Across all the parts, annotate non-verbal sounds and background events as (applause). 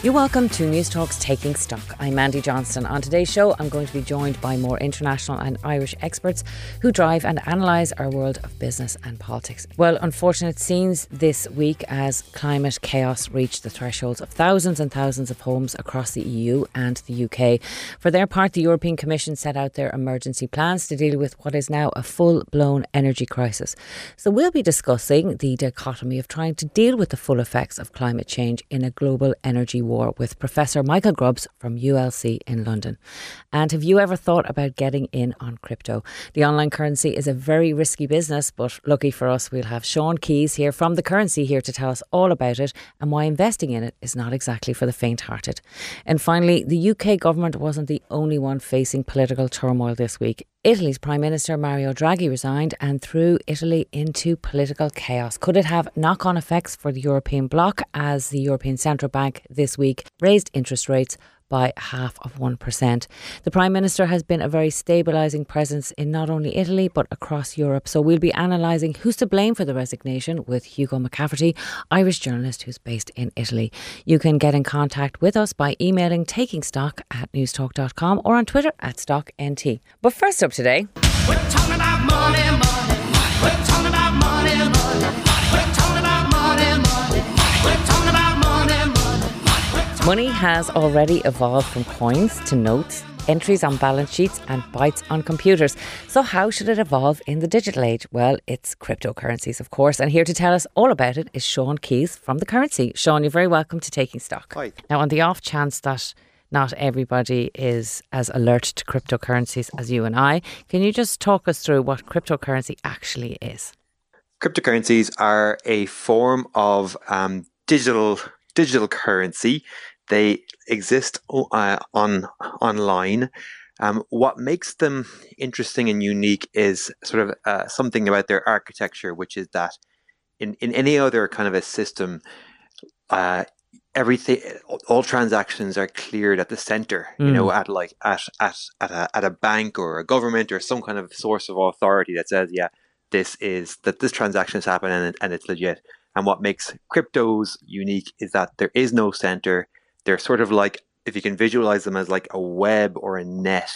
You're welcome to Newstalk's Taking Stock. I'm Mandy Johnston. On today's show, I'm going to be joined by more international and Irish experts who drive and analyse our world of business and politics. Well, unfortunate scenes this week as climate chaos reached the thresholds of thousands and thousands of homes across the EU and the UK. For their part, the European Commission set out their emergency plans to deal with what is now a full blown energy crisis. So we'll be discussing the dichotomy of trying to deal with the full effects of climate change in a global energy war with Professor Michael Grubbs from ULC in London. And have you ever thought about getting in on crypto? The online currency is a very risky business, but lucky for us, we'll have Sean Keys here from the currency here to tell us all about it and why investing in it is not exactly for the faint hearted. And finally, the UK government wasn't the only one facing political turmoil this week. Italy's Prime Minister Mario Draghi resigned and threw Italy into political chaos. Could it have knock on effects for the European bloc as the European Central Bank this week raised interest rates by half of 1%. The Prime Minister has been a very stabilising presence in not only Italy but across Europe. So we'll be analysing who's to blame for the resignation with Hugo McCafferty, Irish journalist who's based in Italy. You can get in contact with us by emailing takingstock at newstalk.com or on Twitter at StockNT. But first up today. We're talking about money, money. Money, Money has already evolved from coins to notes, entries on balance sheets, and bytes on computers. So, how should it evolve in the digital age? Well, it's cryptocurrencies, of course. And here to tell us all about it is Sean Keys from The Currency. Sean, you're very welcome to Taking Stock. Hi. Now, on the off chance that not everybody is as alert to cryptocurrencies as you and I, can you just talk us through what cryptocurrency actually is? Cryptocurrencies are a form of um, digital digital currency they exist uh, on online. Um, what makes them interesting and unique is sort of uh, something about their architecture, which is that in, in any other kind of a system, uh, everything, all transactions are cleared at the center. Mm. You know, mm. at like at at at a, at a bank or a government or some kind of source of authority that says, yeah, this is that this transaction has happened and, and it's legit. And what makes cryptos unique is that there is no center they're sort of like if you can visualize them as like a web or a net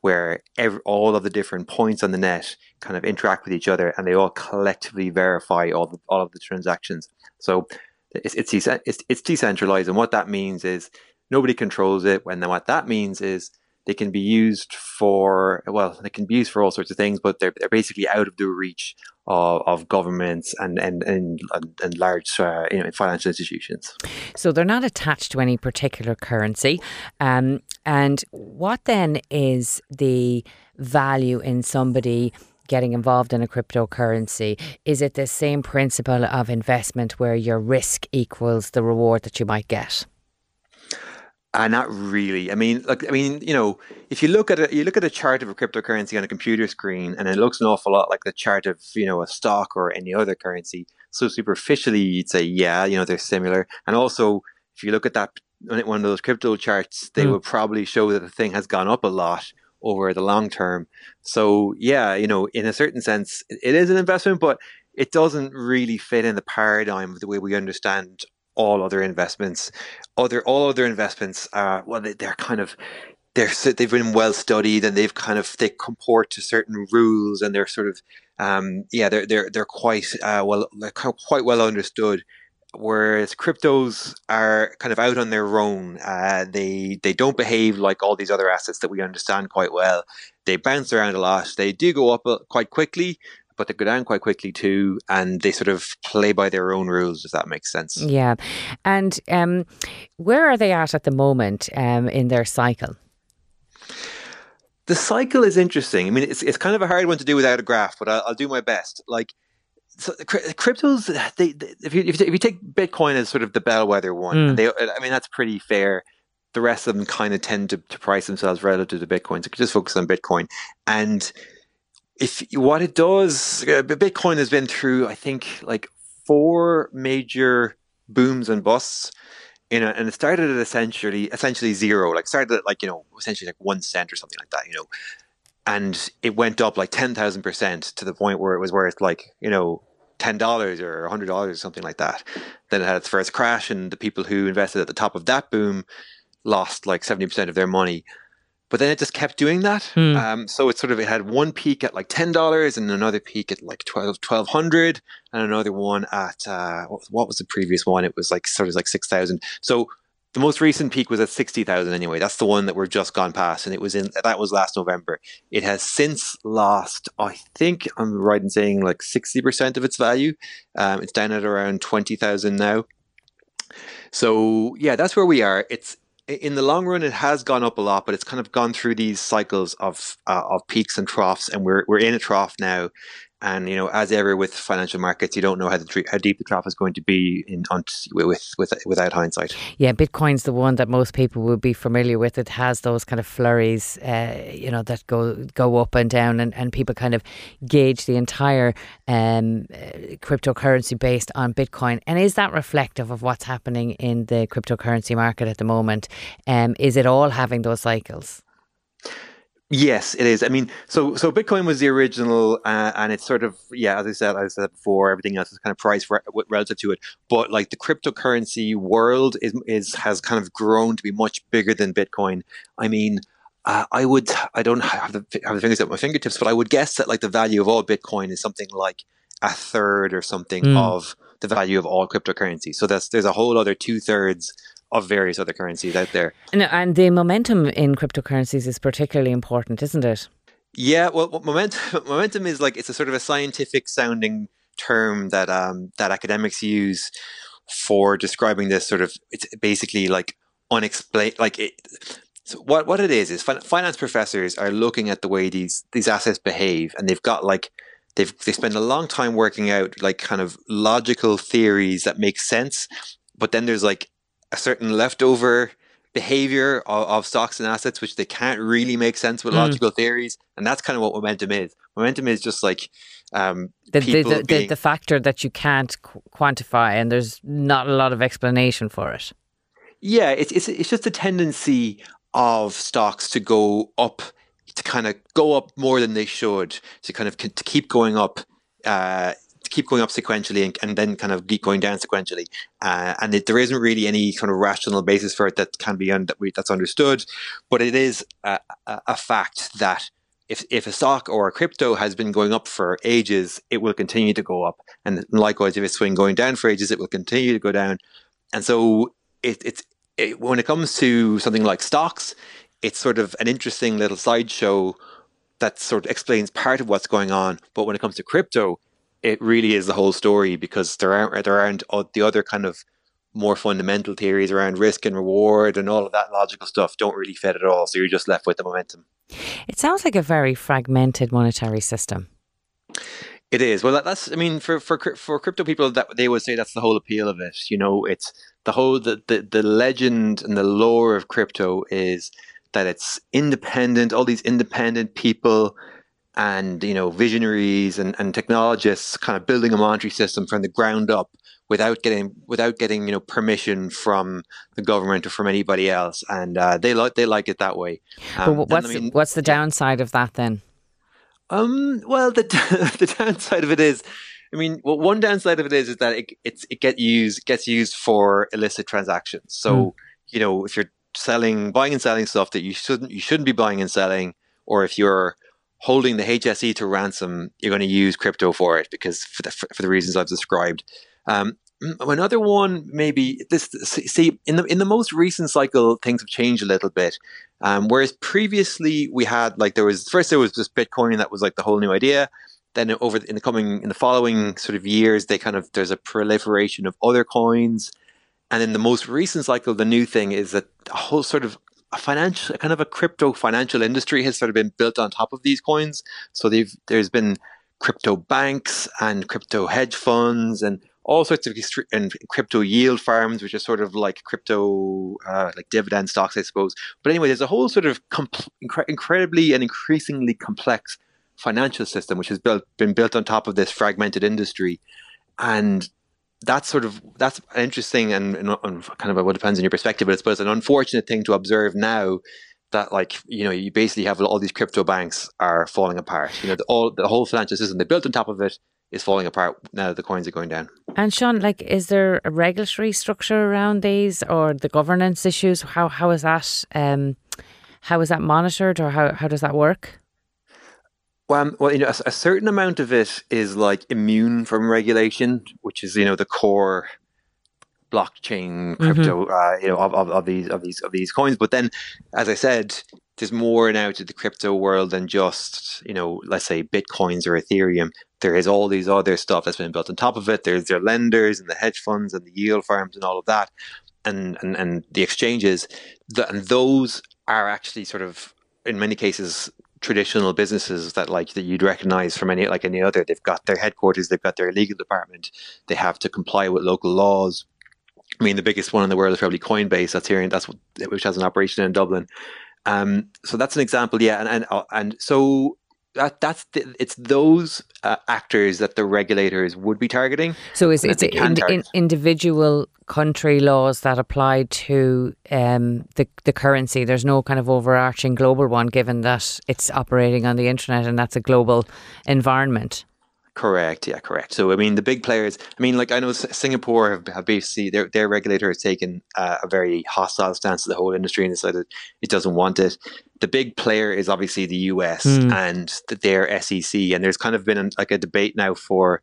where every, all of the different points on the net kind of interact with each other and they all collectively verify all the, all of the transactions. So it's, it's, it's, it's decentralized. And what that means is nobody controls it. When what that means is they can be used for well, they can be used for all sorts of things, but they're, they're basically out of the reach of, of governments and and and, and large uh, you know, financial institutions. So they're not attached to any particular currency. Um, and what then is the value in somebody? getting involved in a cryptocurrency? Is it the same principle of investment where your risk equals the reward that you might get? Uh, not really. I mean, like, I mean, you know, if you look at a you look at a chart of a cryptocurrency on a computer screen, and it looks an awful lot like the chart of you know a stock or any other currency. So superficially, you'd say, yeah, you know, they're similar. And also, if you look at that one of those crypto charts, they mm. will probably show that the thing has gone up a lot over the long term. So yeah, you know, in a certain sense, it is an investment, but it doesn't really fit in the paradigm of the way we understand all other investments. Other all other investments are well, they, they're kind of they're they've been well studied and they've kind of they comport to certain rules and they're sort of um, yeah they're they're they're quite uh, well they're quite well understood. Whereas cryptos are kind of out on their own. Uh, they they don't behave like all these other assets that we understand quite well. They bounce around a lot. They do go up uh, quite quickly, but they go down quite quickly too, and they sort of play by their own rules, if that makes sense. Yeah. And um, where are they at at the moment um, in their cycle? The cycle is interesting. I mean, it's, it's kind of a hard one to do without a graph, but I'll, I'll do my best. Like, so cryptos, they, they, if, you, if you take Bitcoin as sort of the bellwether one, mm. they, I mean, that's pretty fair the rest of them kind of tend to, to price themselves relative to Bitcoin. So just focus on Bitcoin. And if what it does, uh, Bitcoin has been through, I think, like four major booms and busts. You know, and it started at essentially essentially zero, like started at like you know essentially like one cent or something like that. You know, and it went up like ten thousand percent to the point where it was worth like you know ten dollars or hundred dollars or something like that. Then it had its first crash, and the people who invested at the top of that boom lost like seventy percent of their money. But then it just kept doing that. Hmm. Um, so it sort of it had one peak at like ten dollars, and another peak at like 12, 1200 and another one at uh, what, what was the previous one? It was like sort of like six thousand. So the most recent peak was at 60,000 anyway. That's the one that we're just gone past. And it was in, that was last November. It has since lost, I think I'm right in saying like 60% of its value. Um, it's down at around 20,000 now. So yeah, that's where we are. It's, in the long run, it has gone up a lot, but it's kind of gone through these cycles of uh, of peaks and troughs, and we're we're in a trough now. And you know, as ever with financial markets, you don't know how the how deep the trough is going to be in on, with with without hindsight. Yeah, Bitcoin's the one that most people will be familiar with. It has those kind of flurries, uh, you know, that go go up and down, and, and people kind of gauge the entire um, uh, cryptocurrency based on Bitcoin. And is that reflective of what's happening in the cryptocurrency market at the moment? Um, is it all having those cycles? Yes, it is. I mean, so so Bitcoin was the original, uh, and it's sort of yeah, as I said, as I said before, everything else is kind of priced re- relative to it. But like the cryptocurrency world is is has kind of grown to be much bigger than Bitcoin. I mean, uh, I would I don't have the have the fingers at my fingertips, but I would guess that like the value of all Bitcoin is something like a third or something mm. of the value of all cryptocurrency. So that's there's a whole other two thirds of various other currencies out there. And, and the momentum in cryptocurrencies is particularly important, isn't it? Yeah, well, momentum (laughs) momentum is like it's a sort of a scientific sounding term that um, that academics use for describing this sort of. It's basically like unexplained. Like it. So what what it is is finance professors are looking at the way these these assets behave, and they've got like they've they spend a long time working out like kind of logical theories that make sense, but then there's like a certain leftover behavior of, of, stocks and assets which they can't really make sense with mm. logical theories and that's kind of what momentum is momentum is just like um, the, the, the, being, the, factor that you can't qu- quantify and there's not a lot of explanation for it yeah it's, it's, it's just a tendency of stocks to go up to kind of go up more than they should to kind of to keep going up uh, keep going up sequentially and, and then kind of keep going down sequentially. Uh, and it, there isn't really any kind of rational basis for it that can be un, that we, that's understood. But it is a, a, a fact that if, if a stock or a crypto has been going up for ages, it will continue to go up. And likewise, if it's been going down for ages, it will continue to go down. And so it, it's it, when it comes to something like stocks, it's sort of an interesting little sideshow that sort of explains part of what's going on. But when it comes to crypto, it really is the whole story because there aren't there aren't the other kind of more fundamental theories around risk and reward and all of that logical stuff don't really fit at all. So you're just left with the momentum. It sounds like a very fragmented monetary system. It is. Well, that's. I mean, for for for crypto people, that they would say that's the whole appeal of it. You know, it's the whole the the, the legend and the lore of crypto is that it's independent. All these independent people and you know visionaries and, and technologists kind of building a monetary system from the ground up without getting without getting you know permission from the government or from anybody else and uh, they like they like it that way um, but what's I mean, what's the downside of that then um well the (laughs) the downside of it is I mean, well, one downside of it is is that it it's it get used gets used for illicit transactions. So mm. you know, if you're selling, buying and selling stuff that you shouldn't you shouldn't be buying and selling, or if you're holding the HSE to ransom, you're going to use crypto for it because for the, for the reasons I've described. Um, another one, maybe this. See, in the in the most recent cycle, things have changed a little bit. Um, whereas previously we had like there was first there was just Bitcoin that was like the whole new idea. Then over in the coming in the following sort of years, they kind of there's a proliferation of other coins. And in the most recent cycle, the new thing is that a whole sort of a financial kind of a crypto financial industry has sort of been built on top of these coins. So there's been crypto banks and crypto hedge funds and all sorts of and crypto yield farms, which are sort of like crypto uh, like dividend stocks, I suppose. But anyway, there's a whole sort of incre- incredibly and increasingly complex financial system which has built been built on top of this fragmented industry, and that's sort of that's interesting and, and, and kind of what depends on your perspective, but I suppose an unfortunate thing to observe now that like you know you basically have all these crypto banks are falling apart. You know, the, all the whole financial system they built on top of it is falling apart now that the coins are going down. And Sean, like, is there a regulatory structure around these or the governance issues? How how is that um, how is that monitored or how how does that work? Well, um, well, you know, a, a, certain amount of it is like immune from regulation, which is you know the core blockchain crypto, mm-hmm. uh, you know, of, of, of, these of these of these coins. But then, as I said, there's more now to the crypto world than just you know, let's say bitcoins or Ethereum. There is all these other stuff that's been built on top of it. There's their lenders and the hedge funds and the yield farms and all of that, and and and the exchanges. The, and those are actually sort of in many cases traditional businesses that like that you'd recognize from any like any other. They've got their headquarters, they've got their legal department, they have to comply with local laws. I mean, the biggest one in the world is probably Coinbase. That's here, and that's what, which has an operation in Dublin. Um, so that's an example, yeah, and and uh, and so that that's the, it's those uh, actors that the regulators would be targeting. So is it's in, in, individual country laws that apply to um, the the currency. There's no kind of overarching global one, given that it's operating on the internet and that's a global environment. Correct. Yeah, correct. So, I mean, the big players. I mean, like I know Singapore have, have basically their their regulator has taken uh, a very hostile stance to the whole industry and decided it doesn't want it. The big player is obviously the US mm. and their SEC, and there's kind of been an, like a debate now for.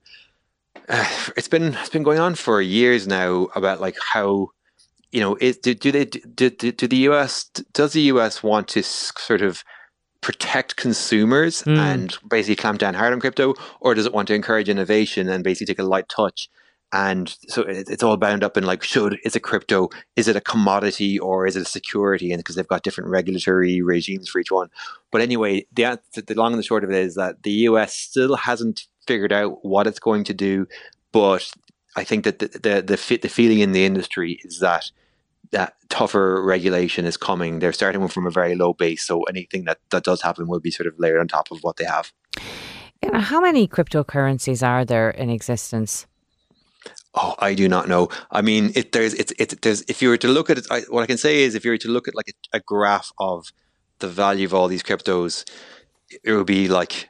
Uh, it's been it's been going on for years now about like how you know is, do, do they do, do, do the US does the US want to sort of protect consumers mm. and basically clamp down hard on crypto, or does it want to encourage innovation and basically take a light touch? And so it's all bound up in like, should is it crypto? Is it a commodity or is it a security? And because they've got different regulatory regimes for each one. But anyway, the the long and the short of it is that the US still hasn't figured out what it's going to do. But I think that the the the, the feeling in the industry is that that tougher regulation is coming. They're starting from a very low base, so anything that that does happen will be sort of layered on top of what they have. How many cryptocurrencies are there in existence? Oh, I do not know. I mean, it, there's it's it, there's if you were to look at it, I, what I can say is if you were to look at like a, a graph of the value of all these cryptos, it would be like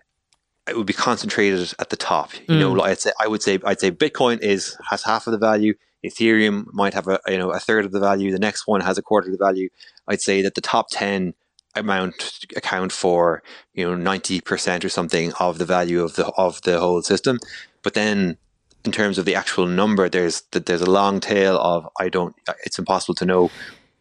it would be concentrated at the top. You mm. know, like I'd say, I would say I'd say Bitcoin is has half of the value. Ethereum might have a you know a third of the value. The next one has a quarter of the value. I'd say that the top ten amount account for you know ninety percent or something of the value of the of the whole system. But then in terms of the actual number, there's there's a long tail of I don't. It's impossible to know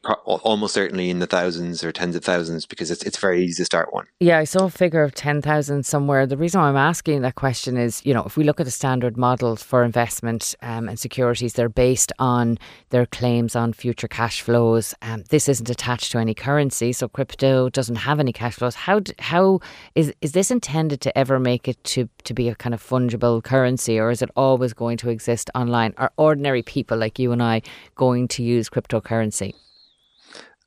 almost certainly in the thousands or tens of thousands because it's it's very easy to start one. Yeah, I saw a figure of 10,000 somewhere. The reason I'm asking that question is, you know, if we look at the standard models for investment um, and securities, they're based on their claims on future cash flows. Um, this isn't attached to any currency, so crypto doesn't have any cash flows. How how is is this intended to ever make it to to be a kind of fungible currency, or is it always going to exist online? Are ordinary people like you and I going to use cryptocurrency?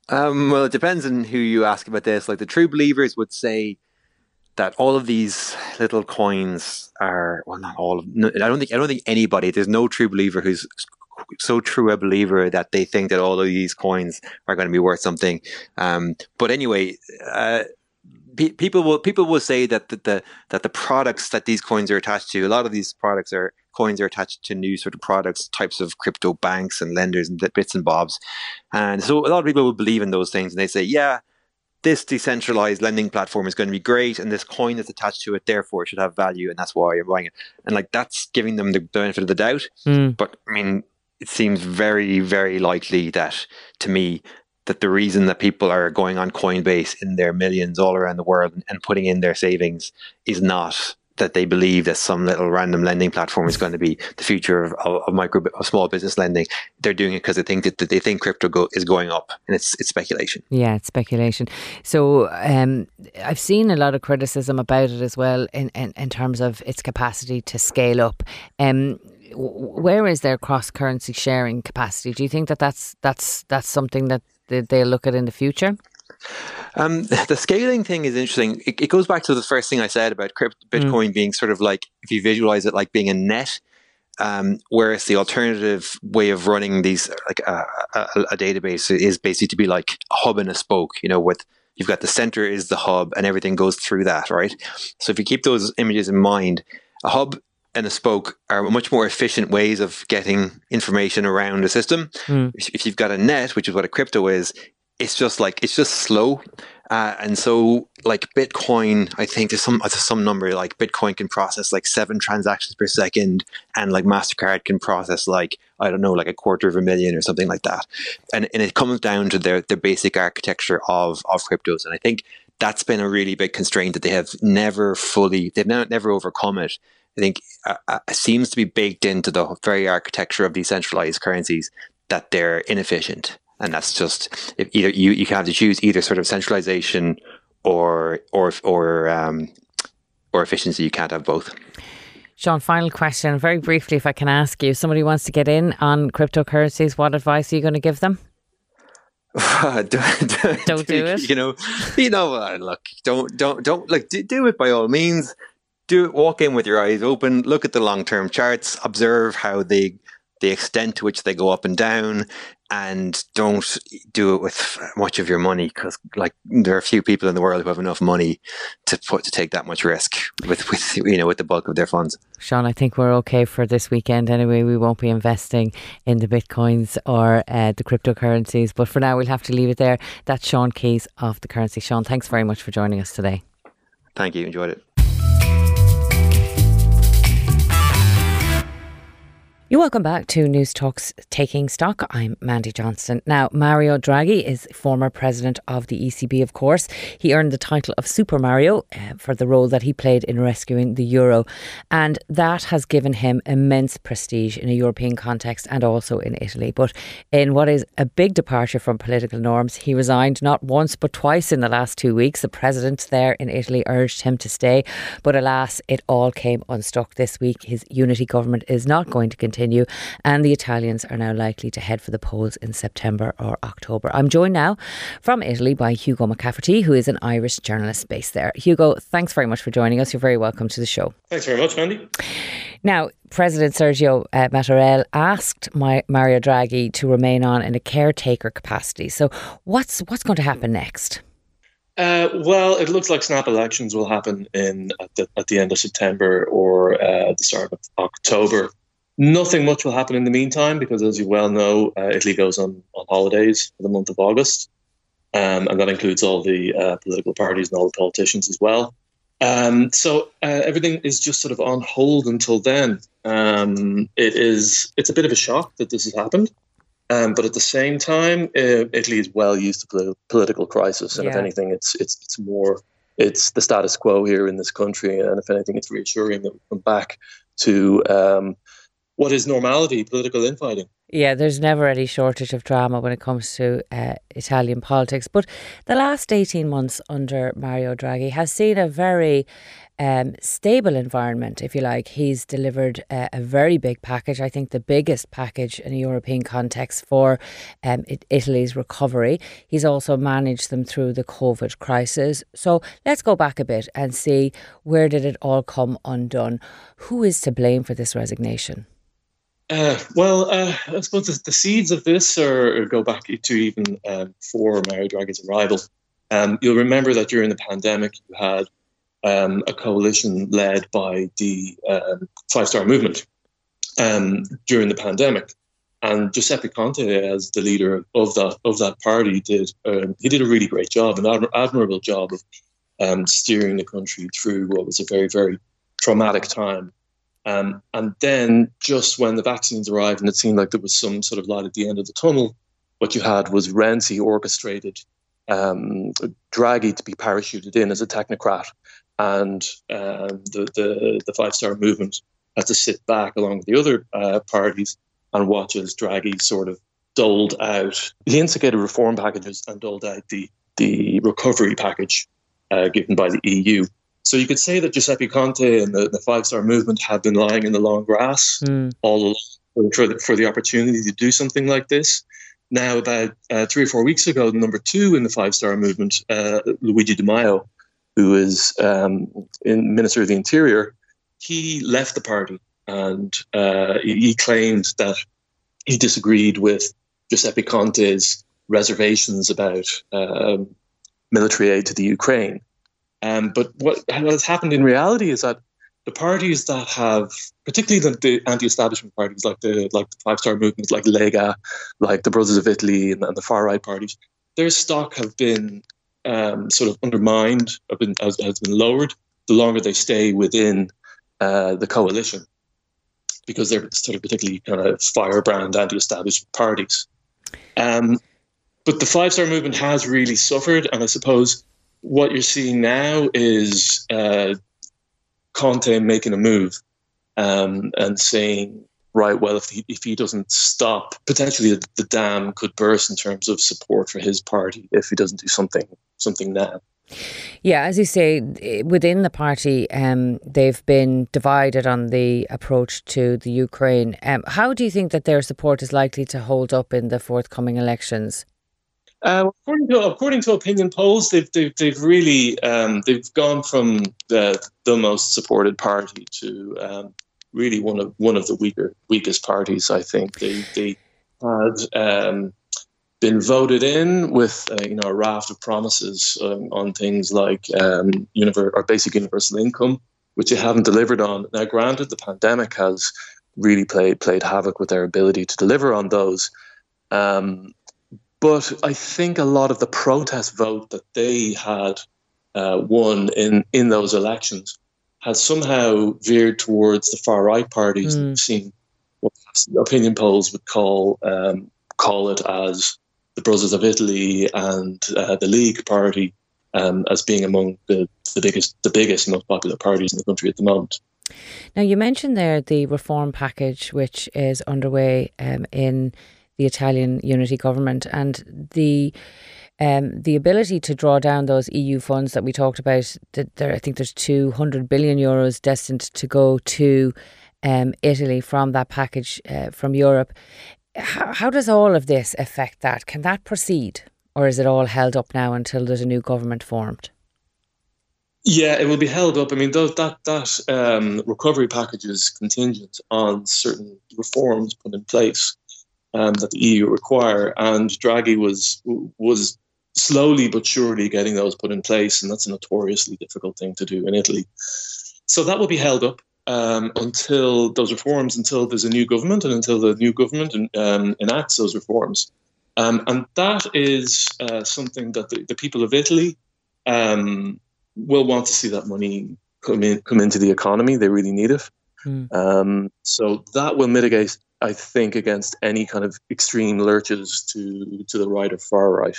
Um, well, it depends on who you ask about this. Like the true believers would say that all of these little coins are well, not all of. No, I don't think I don't think anybody. There's no true believer who's so true a believer that they think that all of these coins are going to be worth something. Um, but anyway, uh, people will people will say that the, the, that the products that these coins are attached to, a lot of these products are coins are attached to new sort of products, types of crypto banks and lenders and bits and bobs, and so a lot of people will believe in those things, and they say, yeah. This decentralized lending platform is going to be great, and this coin that's attached to it, therefore, it should have value, and that's why you're buying it. And like that's giving them the benefit of the doubt. Mm. But I mean, it seems very, very likely that to me that the reason that people are going on Coinbase in their millions all around the world and putting in their savings is not that they believe that some little random lending platform is going to be the future of, of, of micro of small business lending. They're doing it because they think that, that they think crypto go, is going up, and it's it's speculation. Yeah, it's speculation. So um, I've seen a lot of criticism about it as well in, in, in terms of its capacity to scale up. Um, where is their cross currency sharing capacity? Do you think that that's that's that's something that they'll look at in the future? Um, (laughs) the scaling thing is interesting. It, it, goes back to the first thing I said about crypto, mm. Bitcoin mm. being sort of like, if you visualize it like being a net, Um, whereas the alternative way of running these, like a, a, a, database, is basically to be like a hub and a spoke. You know, with you've got the center is the hub, and everything goes through that, right? So if you keep those images in mind, a hub and a spoke are much more efficient ways of getting information around a system. Mm. If you've got a net, which is what a crypto is, it's just like it's just slow. Uh, and so, like Bitcoin, I think there's some there's some number like Bitcoin can process like seven transactions per second, and like Mastercard can process like I don't know, like a quarter of a million or something like that. And and it comes down to their their basic architecture of of cryptos. And I think that's been a really big constraint that they have never fully they've never, never overcome it. I think uh, uh, seems to be baked into the very architecture of decentralized currencies that they're inefficient and that's just either you you can have to choose either sort of centralization or or or um, or efficiency. You can't have both. Sean, final question, very briefly, if I can ask you, somebody wants to get in on cryptocurrencies. What advice are you going to give them? (laughs) don't, don't, don't do (laughs) it. You know, you know. Uh, look, don't don't don't like do, do it by all means. Do it. Walk in with your eyes open. Look at the long term charts. Observe how they the extent to which they go up and down and don't do it with much of your money because like there are a few people in the world who have enough money to put to take that much risk with with you know with the bulk of their funds sean i think we're okay for this weekend anyway we won't be investing in the bitcoins or uh, the cryptocurrencies but for now we'll have to leave it there that's sean keys of the currency sean thanks very much for joining us today thank you enjoyed it You're welcome back to Newstalk's Taking Stock. I'm Mandy Johnston. Now, Mario Draghi is former president of the ECB, of course. He earned the title of Super Mario uh, for the role that he played in rescuing the euro. And that has given him immense prestige in a European context and also in Italy. But in what is a big departure from political norms, he resigned not once but twice in the last two weeks. The president there in Italy urged him to stay. But alas, it all came unstuck this week. His unity government is not going to continue continue, and the Italians are now likely to head for the polls in September or October. I'm joined now from Italy by Hugo McCafferty, who is an Irish journalist based there. Hugo, thanks very much for joining us. You're very welcome to the show. Thanks very much, Mandy. Now, President Sergio uh, Mattarella asked my, Mario Draghi to remain on in a caretaker capacity. So, what's what's going to happen next? Uh, well, it looks like snap elections will happen in at the, at the end of September or uh, the start of October. Nothing much will happen in the meantime because, as you well know, uh, Italy goes on, on holidays for the month of August. Um, and that includes all the uh, political parties and all the politicians as well. Um, so uh, everything is just sort of on hold until then. Um, it is it's a bit of a shock that this has happened, um, but at the same time, uh, Italy is well used to pol- political crisis, and yeah. if anything, it's it's it's more it's the status quo here in this country, and if anything, it's reassuring that we come back to um, what is normality, political infighting. Yeah, there's never any shortage of drama when it comes to uh, Italian politics. But the last 18 months under Mario Draghi has seen a very um, stable environment, if you like. He's delivered uh, a very big package, I think the biggest package in a European context for um, Italy's recovery. He's also managed them through the COVID crisis. So let's go back a bit and see where did it all come undone? Who is to blame for this resignation? Uh, well, uh, I suppose the, the, seeds of this are, go back to even um, before Mario Draghi's arrival. Um, you'll remember that during the pandemic, you had um, a coalition led by the um, Five Star Movement um, during the pandemic, and Giuseppe Conte, as the leader of that of that party, did um, he did a really great job, an admir- admirable job of steering the country through what was a very very traumatic time um, and then just when the vaccines arrived and it seemed like there was some sort of light at the end of the tunnel, what you had was Renzi orchestrated um, Draghi to be parachuted in as a technocrat, and um, the, the, the Five Star Movement had to sit back along with the other uh, parties and watch as Draghi sort of doled out. He instigated reform packages and doled out the the recovery package uh, given by the EU. So you could say that Giuseppe Conte and the, the Five Star Movement have been lying in the long grass mm. all along for the, for the opportunity to do something like this. Now, about uh, three or four weeks ago, number two in the Five Star Movement, uh, Luigi Di Maio, who is um, in Minister of the Interior, he left the party and uh, he claimed that he disagreed with Giuseppe Conte's reservations about um, military aid to the Ukraine. Um, but what, has happened in reality is that the parties that have, particularly the, the anti-establishment parties like the like the Five Star Movement, like Lega, like the Brothers of Italy, and, and the far right parties, their stock have been um, sort of undermined, have been, has, has, been lowered the longer they stay within uh, the coalition, because they're sort of particularly kind of firebrand anti-establishment parties. Um, but the Five Star Movement has really suffered, and I suppose what you're seeing now is uh, Conte making a move um, and saying, right, well, if he, if he doesn't stop, potentially the, the dam could burst in terms of support for his party if he doesn't do something something now. Yeah, as you say, within the party, um, they've been divided on the approach to the Ukraine. Um, how do you think that their support is likely to hold up in the forthcoming elections? Uh, according to according to opinion polls, they've they've, they've really um, they've gone from the the most supported party to um, really one of one of the weaker weakest parties. I think they they had um, been voted in with uh, you know a raft of promises um, on things like um, univer- or basic universal income, which they haven't delivered on. Now, granted, the pandemic has really played played havoc with their ability to deliver on those. Um, but I think a lot of the protest vote that they had uh, won in, in those elections has somehow veered towards the far right parties. Mm. We've seen what opinion polls would call um, call it as the Brothers of Italy and uh, the League Party um, as being among the, the biggest the biggest most popular parties in the country at the moment. Now you mentioned there the reform package which is underway um, in the Italian unity government and the um, the ability to draw down those EU funds that we talked about. That there, I think there's 200 billion euros destined to go to um, Italy from that package uh, from Europe. How, how does all of this affect that? Can that proceed, or is it all held up now until there's a new government formed? Yeah, it will be held up. I mean, those, that that um, recovery package is contingent on certain reforms put in place um, that the EU require. And Draghi was was slowly but surely getting those put in place, and that's a notoriously difficult thing to do in Italy. So that will be held up um, until those reforms, until there's a new government, and until the new government um, enacts those reforms. Um, and that is uh, something that the, the, people of Italy um, will want to see that money come in, come into the economy. They really need it. Mm. so that will mitigate I think, against any kind of extreme lurches to to the right or far right.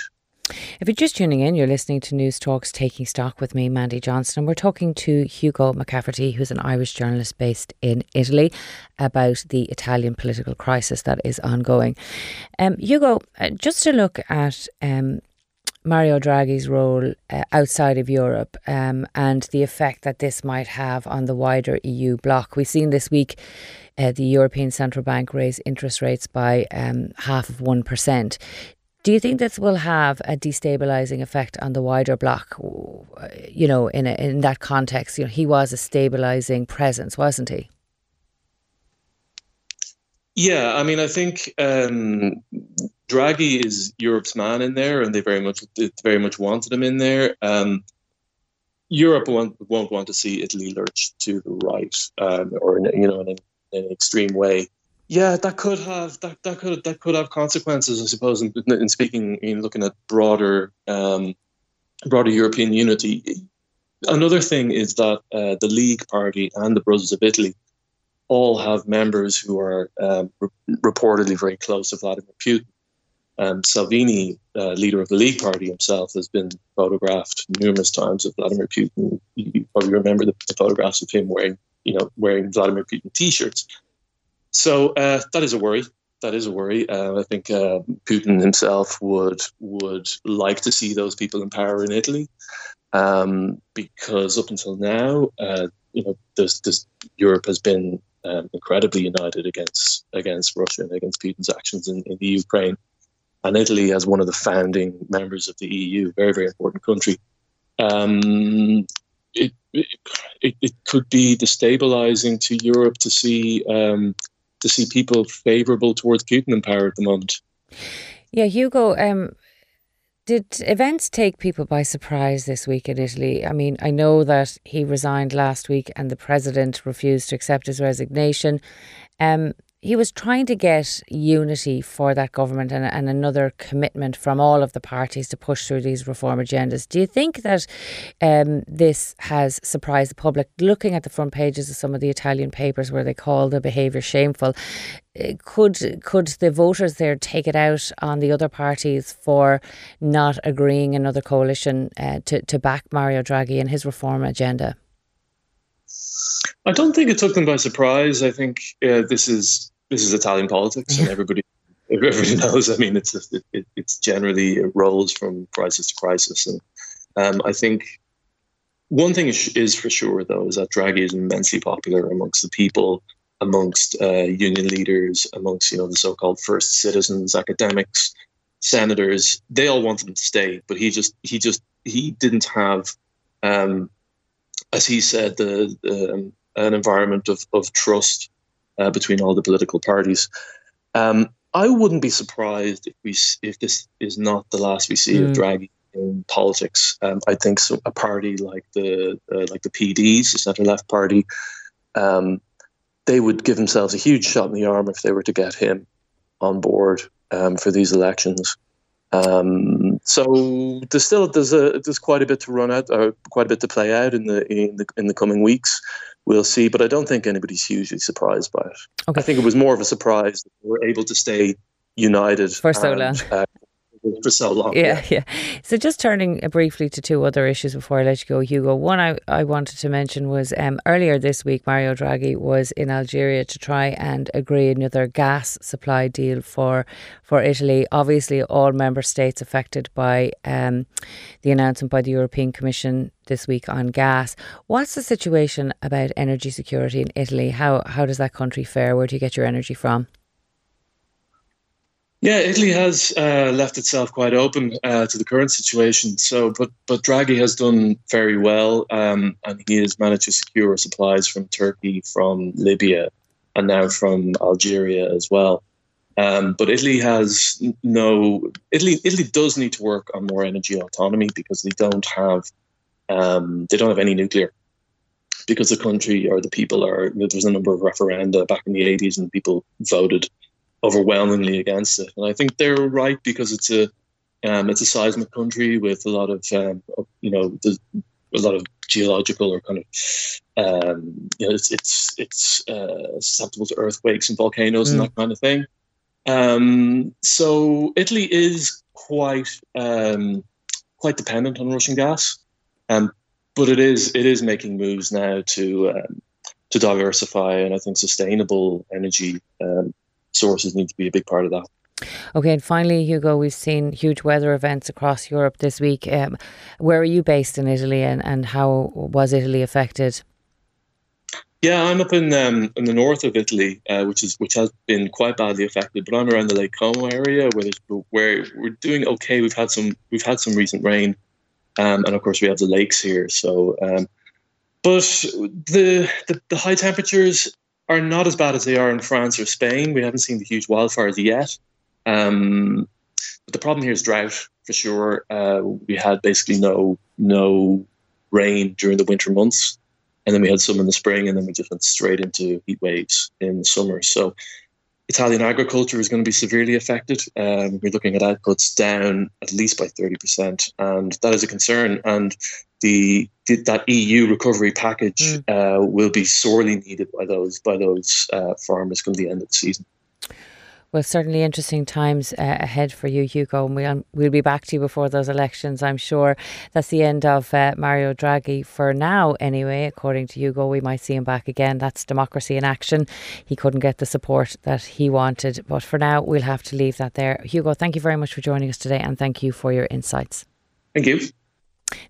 If you're just tuning in, you're listening to Newstalk's Taking Stock with me, Mandy Johnston. We're talking to Hugo McCafferty, who's an Irish journalist based in Italy, about the Italian political crisis that is ongoing. Um, Hugo, uh, just to look at um, Mario Draghi's role uh, outside of Europe um, and the effect that this might have on the wider EU bloc. We've seen this week uh, the European Central Bank raise interest rates by um, half of 1%. Do you think this will have a destabilizing effect on the wider bloc? You know, in a, in that context, you know, he was a stabilizing presence, wasn't he? Yeah, I mean, I think um, Draghi is Europe's man in there, and they very much very much wanted him in there. Um, Europe won't, won't want to see Italy lurch to the right, um, or you know, in, in, an extreme way. Yeah, that could have that, that could that could have consequences, I suppose. In, in speaking, in looking at broader um, broader European unity. Another thing is that uh, the League Party and the Brothers of Italy all have members who are um, re- reportedly very close to Vladimir Putin. Um, Salvini, uh, leader of the League Party himself, has been photographed numerous times with Vladimir Putin. You probably remember the, the photographs of him wearing, you know, wearing Vladimir Putin T-shirts. So uh, that is a worry. That is a worry. Uh, I think uh, Putin himself would would like to see those people in power in Italy, um, because up until now, uh, you know, this, this Europe has been um, incredibly united against against Russia and against Putin's actions in, in the Ukraine and Italy as one of the founding members of the EU, very very important country. Um, it, it, it could be destabilizing to Europe to see um, to see people favourable towards Putin in power at the moment. Yeah, Hugo. Um, did events take people by surprise this week in Italy? I mean, I know that he resigned last week and the president refused to accept his resignation. Um, he was trying to get unity for that government and, and another commitment from all of the parties to push through these reform agendas. Do you think that um, this has surprised the public? Looking at the front pages of some of the Italian papers where they call the behaviour shameful, uh, could could the voters there take it out on the other parties for not agreeing another coalition uh, to to back Mario Draghi and his reform agenda? I don't think it took them by surprise. I think uh, this is this is Italian politics, and everybody everybody (laughs) knows. I mean, it's it, it, it's generally it rolls from crisis to crisis, and um, I think one thing is, is, for sure though is that Draghi is immensely popular amongst the people, amongst uh, union leaders, amongst you know the so-called first citizens, academics, senators. They all want him to stay, but he just he just he didn't have, um, as he said, the, the um, an environment of of trust uh, between all the political parties. Um, I wouldn't be surprised if we if this is not the last we see mm. of Draghi in politics. Um, I think so, a party like the uh, like the PDs, the centre left party, um, they would give themselves a huge shot in the arm if they were to get him on board um, for these elections. Um, so there's still there's a there's quite a bit to run out, or quite a bit to play out in the in the in the coming weeks we'll see. But I don't think anybody's hugely surprised by it. Okay. I think it was more of a surprise that we were able to stay united for so and, long. Uh, for so long. Yeah, yeah, yeah. So just turning briefly to two other issues before I let you go, Hugo. One I, I wanted to mention was um, earlier this week, Mario Draghi was in Algeria to try and agree another gas supply deal for for Italy. Obviously, all member states affected by um, the announcement by the European Commission this week on gas. What's the situation about energy security in Italy? How how does that country fare? Where do you get your energy from? Yeah, Italy has uh, left itself quite open uh, to the current situation. So, but but Draghi has done very well, um, and he has managed to secure supplies from Turkey, from Libya, and now from Algeria as well. Um, but Italy has no. Italy Italy does need to work on more energy autonomy because they don't have um, they don't have any nuclear because the country or the people are there was a number of referenda back in the 80s and people voted overwhelmingly against it. And I think they're right because it's a um, it's a seismic country with a lot of um, you know a lot of geological or kind of um, you know it's it's it's uh, susceptible to earthquakes and volcanoes mm. and that kind of thing. Um, so Italy is quite um, quite dependent on Russian gas, um, but it is it is making moves now to to diversify and I think sustainable energy um, sources need to be a big part of that. Okay, and finally, Hugo, we've seen huge weather events across Europe this week. Um, where are you based in Italy, and, and how was Italy affected? Yeah, I'm up in um, in the north of Italy, uh, which is which has been quite badly affected. But I'm around the Lake Como area, where where we're doing okay. We've had some we've had some recent rain, um, and of course we have the lakes here. So, um, but the, the the high temperatures are not as bad as they are in France or Spain. We haven't seen the huge wildfires yet. Um, but the problem here is drought for sure. Uh, we had basically no no rain during the winter months, and then we had some in the spring, and then we just went straight into heat waves in the summer. So Italian agriculture is going to be severely affected. Um, we're looking at outputs down at least by 30%, and that is a concern. And the, the that EU recovery package mm. uh, will be sorely needed by those by those uh, farmers come the end of the season. Well, certainly interesting times uh, ahead for you, Hugo, and we'll, we'll be back to you before those elections, I'm sure. That's the end of uh, Mario Draghi for now, anyway. According to Hugo, we might see him back again. That's democracy in action. He couldn't get the support that he wanted, but for now, we'll have to leave that there. Hugo, thank you very much for joining us today, and thank you for your insights. Thank you.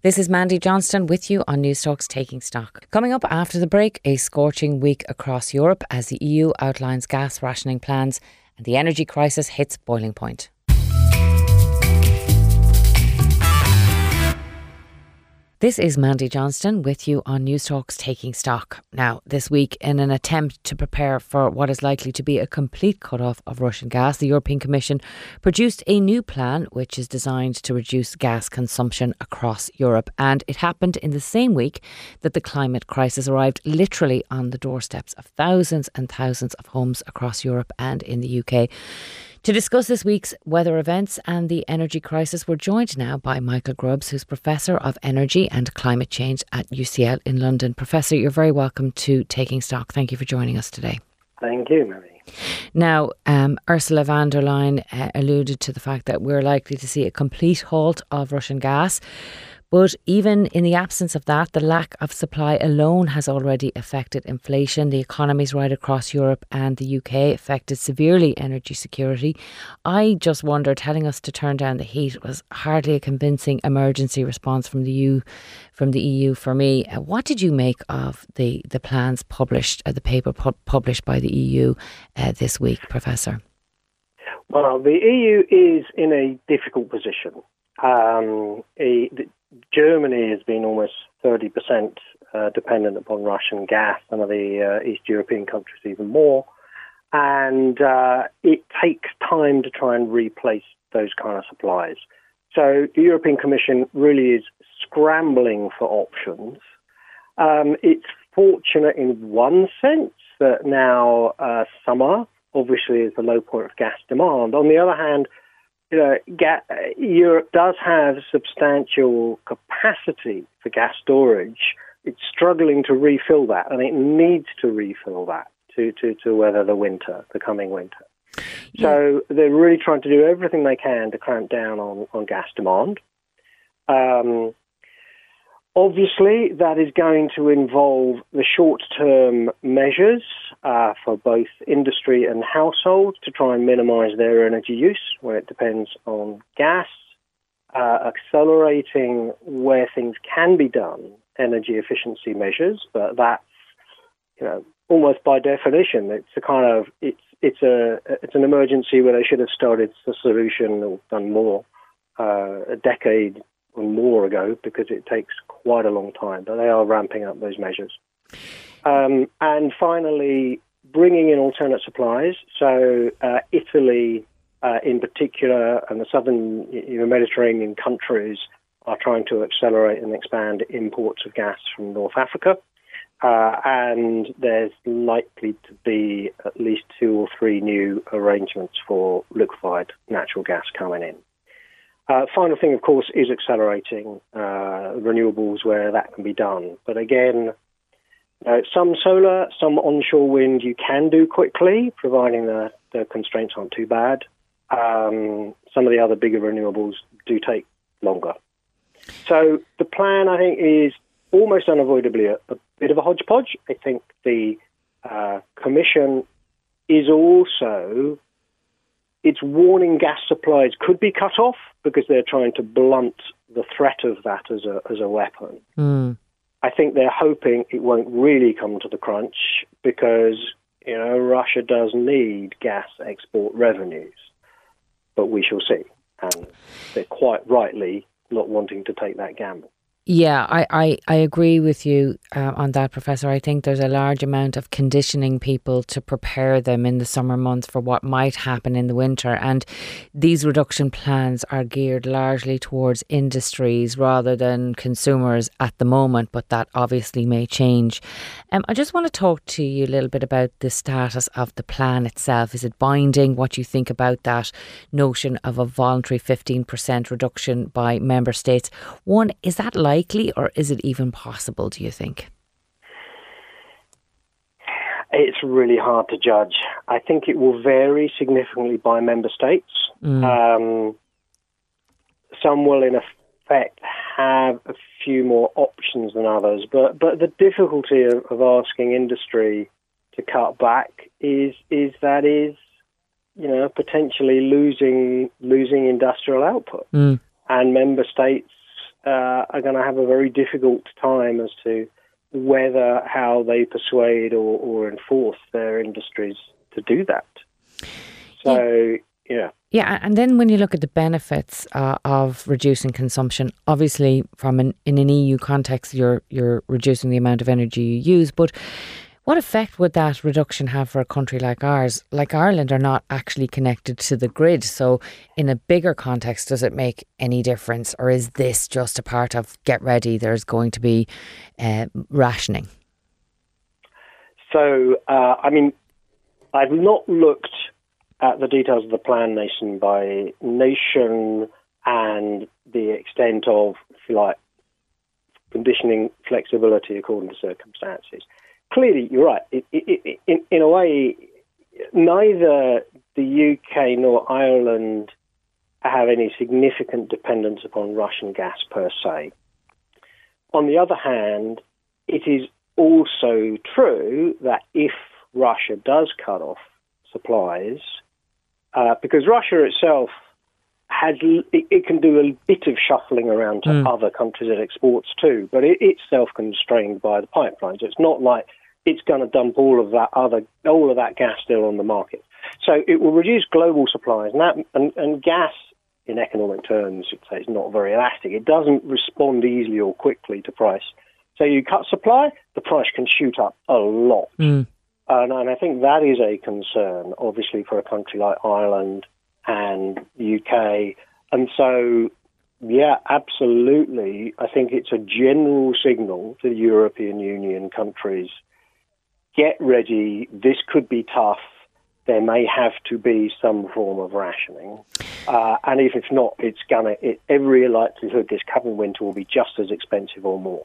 This is Mandy Johnston with you on Newstalk's Taking Stock. Coming up after the break, a scorching week across Europe as the EU outlines gas rationing plans and the energy crisis hits boiling point. This is Mandy Johnston with you on Newstalk's Taking Stock. Now, this week, in an attempt to prepare for what is likely to be a complete cut-off of Russian gas, the European Commission produced a new plan which is designed to reduce gas consumption across Europe. And it happened in the same week that the climate crisis arrived literally on the doorsteps of thousands and thousands of homes across Europe and in the UK. To discuss this week's weather events and the energy crisis, we're joined now by Michael Grubbs, who's Professor of Energy and Climate Change at UCL in London. Professor, you're very welcome to Taking Stock. Thank you for joining us today. Thank you, Mary. Now, um, Ursula von der Leyen uh, alluded to the fact that we're likely to see a complete halt of Russian gas. But even in the absence of that, the lack of supply alone has already affected inflation. The economies right across Europe and the UK affected severely energy security. I just wonder, telling us to turn down the heat was hardly a convincing emergency response from the EU. From the EU, for me, uh, what did you make of the the plans published, uh, the paper pu- published by the EU uh, this week, Professor? Well, the EU is in a difficult position. Um, a, Germany has been almost 30% uh, dependent upon Russian gas, some of the uh, East European countries even more. And uh, it takes time to try and replace those kind of supplies. So the European Commission really is scrambling for options. Um, it's fortunate in one sense that now uh, summer obviously is the low point of gas demand. On the other hand, you know, ga- Europe does have substantial capacity for gas storage. It's struggling to refill that, and it needs to refill that to, to, to weather the winter, the coming winter. Yeah. So they're really trying to do everything they can to clamp down on, on gas demand. Um, Obviously, that is going to involve the short term measures uh, for both industry and households to try and minimize their energy use where it depends on gas, uh, accelerating where things can be done, energy efficiency measures, but that's you know almost by definition it's a kind of it's it's a it's an emergency where they should have started the solution or done more uh, a decade more ago because it takes quite a long time, but they are ramping up those measures. Um, and finally, bringing in alternate supplies. So uh, Italy, uh, in particular, and the southern you know, Mediterranean countries are trying to accelerate and expand imports of gas from North Africa. Uh, and there's likely to be at least two or three new arrangements for liquefied natural gas coming in. Uh, final thing, of course, is accelerating uh, renewables where that can be done. But again, uh, some solar, some onshore wind you can do quickly, providing the, the constraints aren't too bad. Um, some of the other bigger renewables do take longer. So the plan, I think, is almost unavoidably a, a bit of a hodgepodge. I think the uh, Commission is also it's warning gas supplies could be cut off because they're trying to blunt the threat of that as a as a weapon. Mm. I think they're hoping it won't really come to the crunch because you know Russia does need gas export revenues, but we shall see. And they're quite rightly not wanting to take that gamble. Yeah, I, I, I agree with you uh, on that, Professor. I think there's a large amount of conditioning people to prepare them in the summer months for what might happen in the winter. And these reduction plans are geared largely towards industries rather than consumers at the moment, but that obviously may change. Um, I just want to talk to you a little bit about the status of the plan itself. Is it binding? What you think about that notion of a voluntary 15% reduction by member states? One, is that like likely or is it even possible, do you think? It's really hard to judge. I think it will vary significantly by member states. Mm. Um, some will, in effect, have a few more options than others, but but the difficulty of, of asking industry to cut back is is that is you know potentially losing losing industrial output, mm. and member states uh, are going to have a very difficult time as to whether how they persuade or, or enforce their industries to do that. So, yeah. yeah. Yeah, and then when you look at the benefits uh, of reducing consumption, obviously from an in an EU context, you're you're reducing the amount of energy you use, but what effect would that reduction have for a country like ours? Like Ireland are not actually connected to the grid. So, in a bigger context, does it make any difference? Or is this just a part of get ready? There's going to be uh, rationing? So, uh, I mean, I've not looked at the details of the plan nation by nation and the extent of, if you like, conditioning flexibility according to circumstances clearly, you're right. It, it, in, in a way, neither the UK nor Ireland have any significant dependence upon Russian gas per se. On the other hand, it is also true that if Russia does cut off supplies, uh, because Russia itself has it, it, can do a bit of shuffling around to mm. other countries it exports to, but it, it's self-constrained by the pipelines. It's not like it's going to dump all of that other all of that gas still on the market. So it will reduce global supplies, and, that, and, and gas in economic terms, you'd say it's not very elastic. It doesn't respond easily or quickly to price. So you cut supply, the price can shoot up a lot. Mm. And, and, I think that is a concern, obviously, for a country like Ireland and the UK. And so, yeah, absolutely. I think it's a general signal to the European Union countries get ready, this could be tough. There may have to be some form of rationing. Uh, and if it's not, it's gonna, it, every likelihood this coming winter will be just as expensive or more.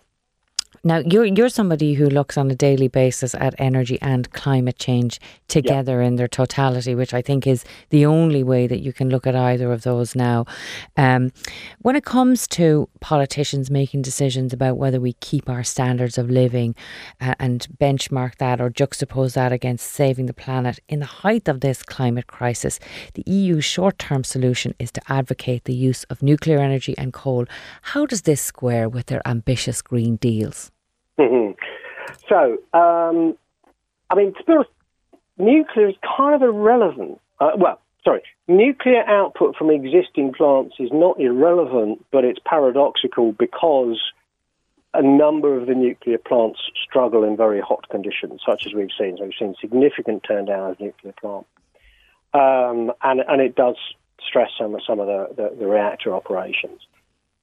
Now, you're you're somebody who looks on a daily basis at energy and climate change together in their totality, which I think is the only way that you can look at either of those now. Um, when it comes to politicians making decisions about whether we keep our standards of living uh, and benchmark that or juxtapose that against saving the planet in the height of this climate crisis, the EU's short-term solution is to advocate the use of nuclear energy and coal. How does this square with their ambitious green deals? (laughs) So, um, I mean, to be honest, nuclear is kind of irrelevant. Uh, well, sorry, nuclear output from existing plants is not irrelevant, but it's paradoxical because a number of the nuclear plants struggle in very hot conditions, such as we've seen. So we've seen significant turn down of nuclear plant, um, and and it does stress some of some of the, the, the reactor operations.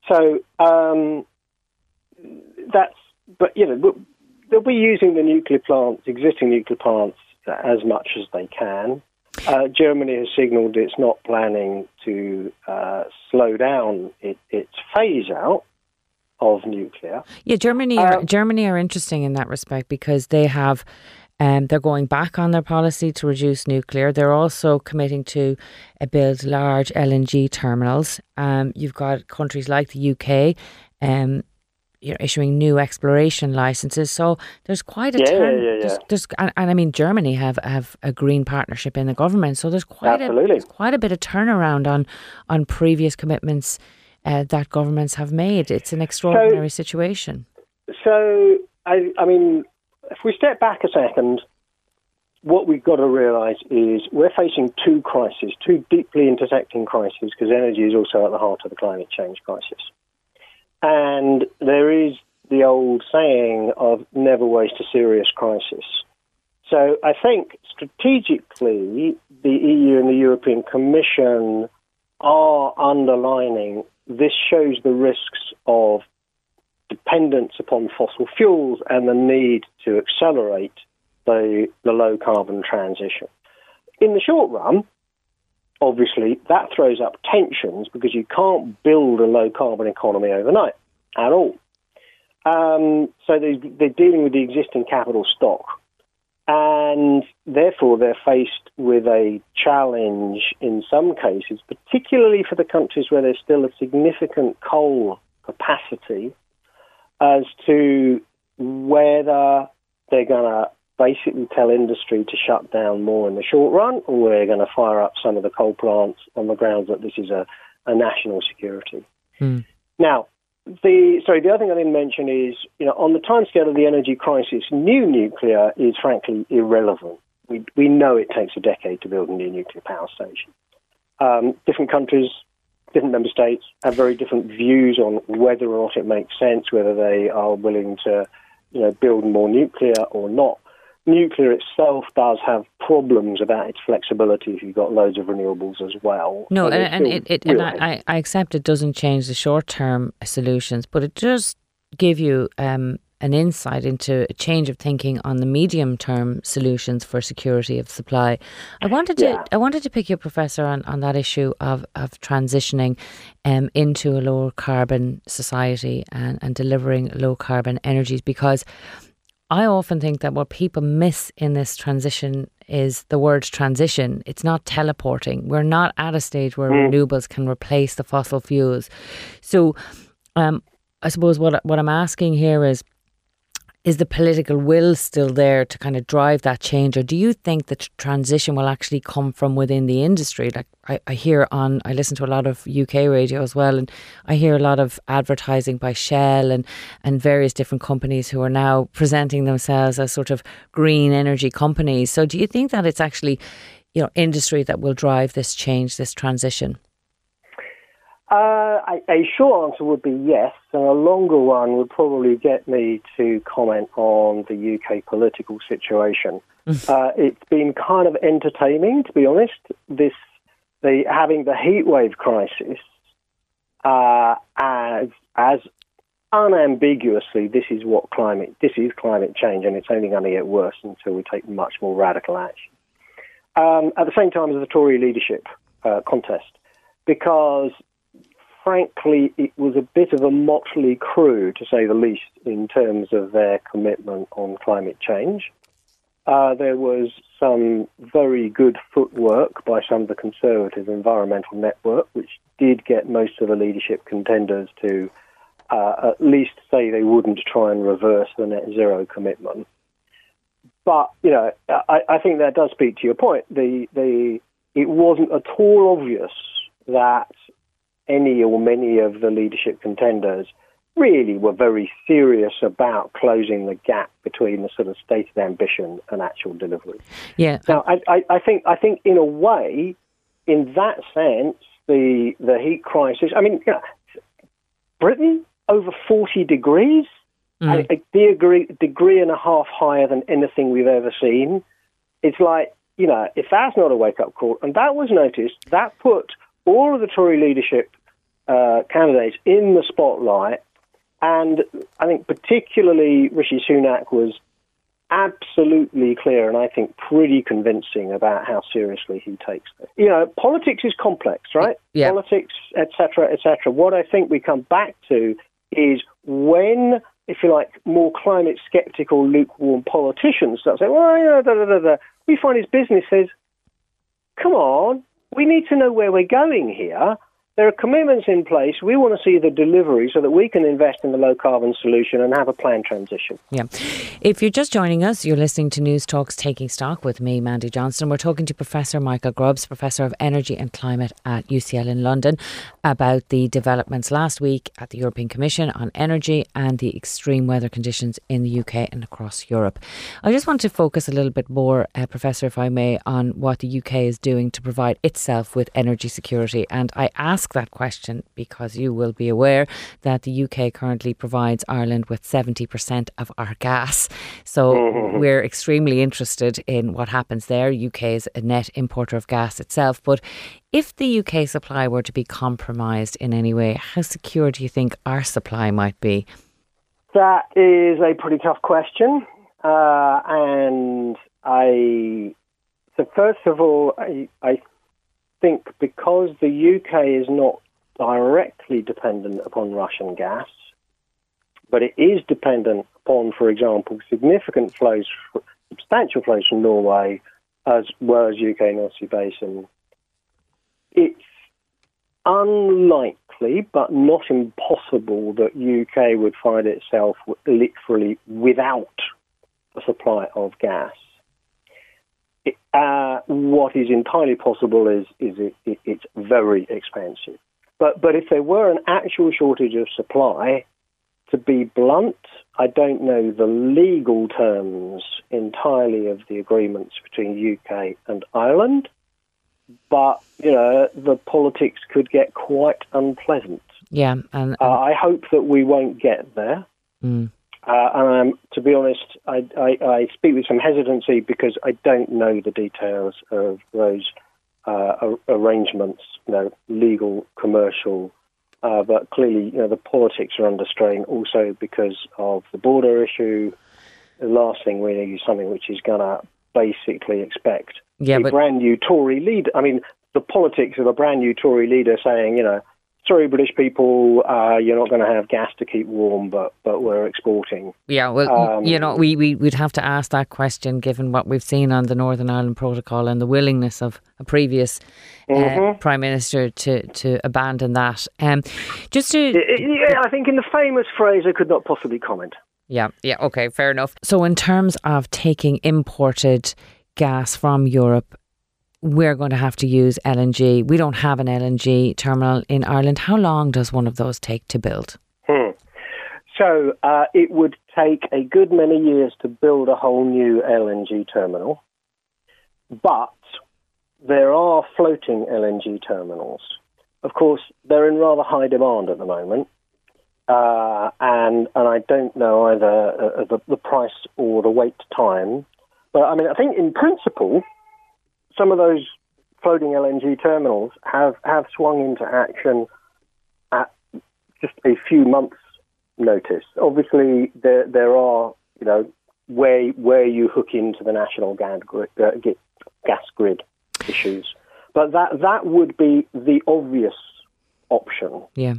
So um, that's but you know they'll be using the nuclear plants, existing nuclear plants, as much as they can. Uh, Germany has signalled it's not planning to uh, slow down it, its phase out of nuclear. Yeah, Germany are, um, Germany are interesting in that respect because they have. Um, they're going back on their policy to reduce nuclear. They're also committing to uh, build large LNG terminals. Um, you've got countries like the UK um, you know, issuing new exploration licenses. So there's quite a yeah, turn. Yeah, yeah, there's, there's, and, and, I mean Germany have, have a green partnership in the government. So there's quite Absolutely. a there's quite a bit of turnaround on on previous commitments uh, that governments have made. It's an extraordinary so, situation. So I I mean, if we step back a second. What we've got to realise is we're facing two crises, two deeply intersecting crises, because energy is also at the heart of the climate change crisis. And there is the old saying of never waste a serious crisis. So I think strategically, the EU and the European Commission are underlining this shows the risks of dependence upon fossil fuels and the need to accelerate the, the low carbon transition. In the short run, obviously, that throws up tensions because you can't build a low carbon economy overnight at all. Um, so they, they're dealing with the existing capital stock. And therefore, they're faced with a challenge in some cases, particularly for the countries where there's still a significant coal capacity, as to whether they're going to basically tell industry to shut down more in the short run, or we're going to fire up some of the coal plants on the grounds that this is a, a national security. Mm. Now, the sorry, the other thing I didn't mention is, you know, on the timescale of the energy crisis, new nuclear is frankly irrelevant. We we know it takes a decade to build a new nuclear power station. Um, different countries, different member states have very different views on whether or not it makes sense, whether they are willing to, you know, build more nuclear or not. Nuclear itself does have problems about its flexibility if you've got loads of renewables as well. No, and, and it, it and I, I accept it doesn't change the short term solutions, but it does give you um, an insight into a change of thinking on the medium term solutions for security of supply. I wanted to yeah. I wanted to pick your professor on, on that issue of, of transitioning um, into a lower carbon society and, and delivering low carbon energies because I often think that what people miss in this transition is the word transition. It's not teleporting. We're not at a stage where mm. renewables can replace the fossil fuels. So um, I suppose what what I'm asking here is is the political will still there to kind of drive that change or do you think that transition will actually come from within the industry? Like I, I hear on I listen to a lot of UK radio as well and I hear a lot of advertising by Shell and and various different companies who are now presenting themselves as sort of green energy companies. So do you think that it's actually you know industry that will drive this change this transition uh, a, a, short answer would be yes, and a longer one would probably get me to comment on the UK political situation. (laughs) Uh, it's been kind of entertaining, to be honest. This the having the heatwave crisis uh, as as unambiguously this is what climate this is climate change, and it's only going to get worse until we take much more radical action. Um, at the same time as the Tory leadership uh, contest, because frankly, it was a bit of a motley crew, to say the least, in terms of their commitment on climate change. Uh, there was some very good footwork by some of the Conservative Environmental Network, which did get most of the leadership contenders to uh, at least say they wouldn't try and reverse the net zero commitment. But you know, I, I think that does speak to your point. The the it wasn't at all obvious that any or many of the leadership contenders really were very serious about closing the gap between the sort of stated ambition and actual delivery. Yeah. Now, I, I, I think I think in a way, in that sense, the the heat crisis. I mean, you know, Britain over forty degrees, mm. a, a degree degree and a half higher than anything we've ever seen. It's like you know, if that's not a wake up call, and that was noticed, that put all of the Tory leadership uh, candidates in the spotlight, and I think particularly Rishi Sunak was absolutely clear and I think pretty convincing about how seriously he takes this. You know, politics is complex, right? Yeah. Politics, etc., etc. What I think we come back to is when, if you like, more climate skeptical, lukewarm politicians start saying, well, know, da, da, da, da, we find his business says, come on, we need to know where we're going here there are commitments in place. We want to see the delivery so that we can invest in the low carbon solution and have a planned transition. Yeah. If you're just joining us, you're listening to Newstalk's Taking Stock with me, Mandy Johnston. We're talking to Professor Michael Grubbs, Professor of Energy and Climate at UCL in London, about the developments last week at the European Commission on energy and the extreme weather conditions in the UK and across Europe. I just want to focus a little bit more, uh, Professor, if I may, on what the UK is doing to provide itself with energy security. And I ask ask that question because you will be aware that the UK currently provides Ireland with 70% of our gas. So mm-hmm. we're extremely interested in what happens there. UK is a net importer of gas itself. But if the UK supply were to be compromised in any way, how secure do you think our supply might be? That is a pretty tough question. Uh, and I, so first of all, I, I think because the UK is not directly dependent upon Russian gas, but it is dependent upon, for example, significant flows, substantial flows from Norway, as well as UK North Sea Basin. It's unlikely, but not impossible, that UK would find itself literally without a supply of gas. Uh, what is entirely possible is is it, it, it's very expensive. But but if there were an actual shortage of supply, to be blunt, I don't know the legal terms entirely of the agreements between UK and Ireland. but you know the politics could get quite unpleasant. Yeah, and, Uh, I hope that we won't get there. Mm. Uh, and um, to be honest, I, I, I speak with some hesitancy because I don't know the details of those uh, ar- arrangements, you know, legal, commercial. Uh, but clearly, you know, the politics are under strain also because of the border issue. The last thing we need is something which is going to basically expect yeah, a but brand new Tory leader. I mean, the politics of a brand new Tory leader saying, you know, sorry, British people, uh, you're not going to have gas to keep warm, but but we're exporting. Yeah, well, Um, you know, we, we, we'd have to ask that question given what we've seen on the Northern Ireland Protocol and the willingness of a previous uh, Mm-hmm. Prime Minister to, to abandon that. Um, just to. Yeah, I think in the famous phrase, I could not possibly comment. Yeah, yeah, okay, fair enough. So, in terms of taking imported gas from Europe, we're going to have to use LNG. We don't have an LNG terminal in Ireland. How long does one of those take to build? Hmm. So uh, it would take a good many years to build a whole new LNG terminal, but there are floating LNG terminals. Of course, they're in rather high demand at the moment, uh, and and I don't know either uh, the, the price or the wait time. But I mean, I think in principle, some of those floating LNG terminals have, have swung into action at just a few months' notice. Obviously, there there are you know where where you hook into the national gas grid, uh, gas grid issues, but that that would be the obvious option. Yeah.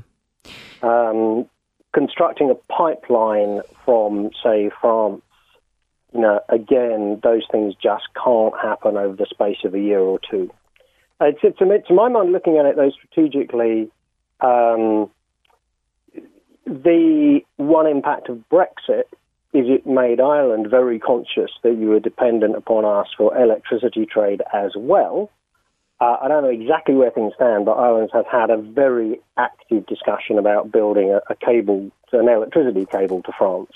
Um, constructing a pipeline from say France, you know, again, those things just can't happen over the space of a year or two. Uh, to, to, to my mind, looking at it though strategically, um, the one impact of Brexit is it made Ireland very conscious that you were dependent upon us for electricity trade as well. Uh, I don't know exactly where things stand, but Ireland has had a very active discussion about building a, a cable, an electricity cable to France,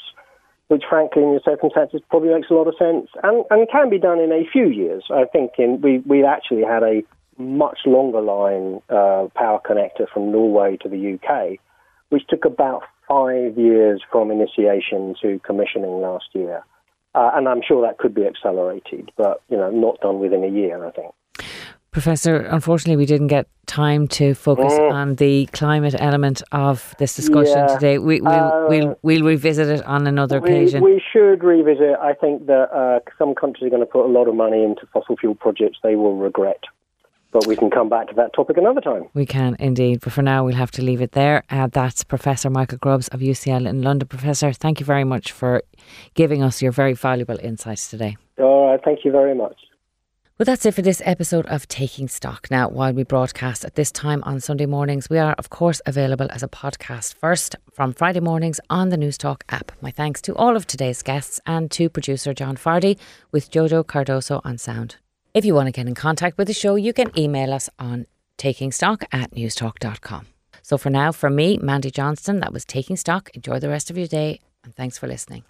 which, frankly, in your circumstances, probably makes a lot of sense and, and can be done in a few years. I think in, we we actually had a much longer line uh, power connector from Norway to the UK, which took about five years from initiation to commissioning last year. Uh, and I'm sure that could be accelerated, but you know, not done within a year. I think. Professor, unfortunately, we didn't get time to focus Mm. on the climate element of this discussion Yeah. today. We, we'll, Uh, we'll, we'll revisit it on another We, occasion. we should revisit. I think that uh, some countries are going to put a lot of money into fossil fuel projects they will regret. But we can come back to that topic another time. We can indeed, but for now we'll have to leave it there. Uh, that's Professor Michael Grubbs of UCL in London. Professor, thank you very much for giving us your very valuable insights today. All right. Thank you very much. Well, that's it for this episode of Taking Stock. Now, while we broadcast at this time on Sunday mornings, we are, of course, available as a podcast first from Friday mornings on the Newstalk app. My thanks to all of today's guests and to producer John Fardy with Jojo Cardoso on sound. If you want to get in contact with the show, you can email us on takingstock at newstalk.com. So for now, from me, Mandy Johnston, that was Taking Stock. Enjoy the rest of your day and thanks for listening.